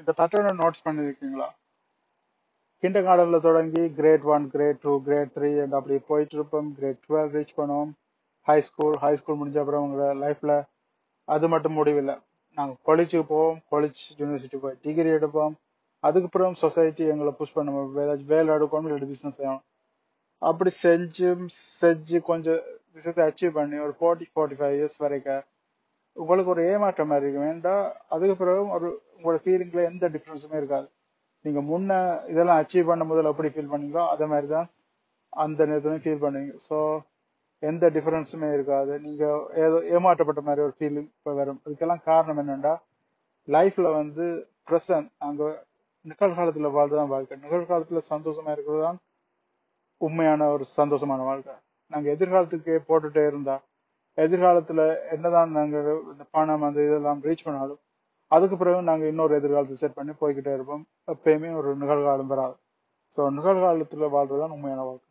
இந்த பேட்டர்னை நோட்ஸ் பண்ணியிருக்கீங்களா கிண்டர் கார்டனில் தொடங்கி grade one grade two grade three and அப்படி போயிட்டு இருப்போம். கிரேட் டுவெல் ரீச் பண்ணுவோம் ஹை ஸ்கூல் ஹை ஸ்கூல் முடிஞ்ச அப்புறம் உங்க லைஃப்பில் அது மட்டும் முடிவில்லை. நாங்கள் காலேஜுக்கு போவோம். காலேஜ் யூனிவர்சிட்டி போய் டிகிரி எடுப்போம். அதுக்கப்புறம் சொசைட்டி எங்களை புஷ் பண்ண ஏதாச்சும் வேலை எடுக்கணும் இல்லை பிஸ்னஸ் செய்யணும். அப்படி செஞ்சு செஞ்சு கொஞ்சம் விஷயத்தை அச்சீவ் பண்ணி ஒரு ஃபார்ட்டி ஃபார்ட்டி ஃபைவ் இயர்ஸ் வரைக்கும் உங்களுக்கு ஒரு ஏமாற்றம் மாதிரி இருக்கு வேண்டாம் அதுக்கு பிறகு ஒரு உங்களோட ஃபீலிங்ல எந்த டிஃபரன்ஸுமே இருக்காது. நீங்க முன்ன இதெல்லாம் அச்சீவ் பண்ணும் போதில் எப்படி ஃபீல் பண்ணீங்களோ அதே மாதிரி தான் அந்த நேரத்துலையும் ஃபீல் பண்ணுவீங்க. ஸோ எந்த டிஃபரன்ஸுமே இருக்காது. நீங்க ஏதோ ஏமாற்றப்பட்ட மாதிரி ஒரு ஃபீலிங் இப்போ வரும். இதுக்கெல்லாம் காரணம் என்னன்னா லைஃப்ல வந்து ப்ரெசன்ட் அங்க நிகழ்காலத்துல வாழ்றதுதான் வாழ்க்கை. நிகழ்காலத்துல சந்தோஷமா இருக்கிறது தான் உண்மையான ஒரு சந்தோஷமான வாழ்க்கை. நாங்க எதிர்காலத்துக்கு போட்டுட்டே இருந்தா எதிர்காலத்துல என்னதான் நாங்க இந்த பணம் அந்த இதெல்லாம் ரீச் பண்ணாலும் அதுக்கு பிறகு நாங்க இன்னொரு எதிர்காலத்தை செட் பண்ணி போய்கிட்டே இருப்போம். எப்பயுமே ஒரு நிகழ்காலம் வராது. ஸோ நிகழ்காலத்துல வாழ்றதுதான் உண்மையான வாழ்க்கை.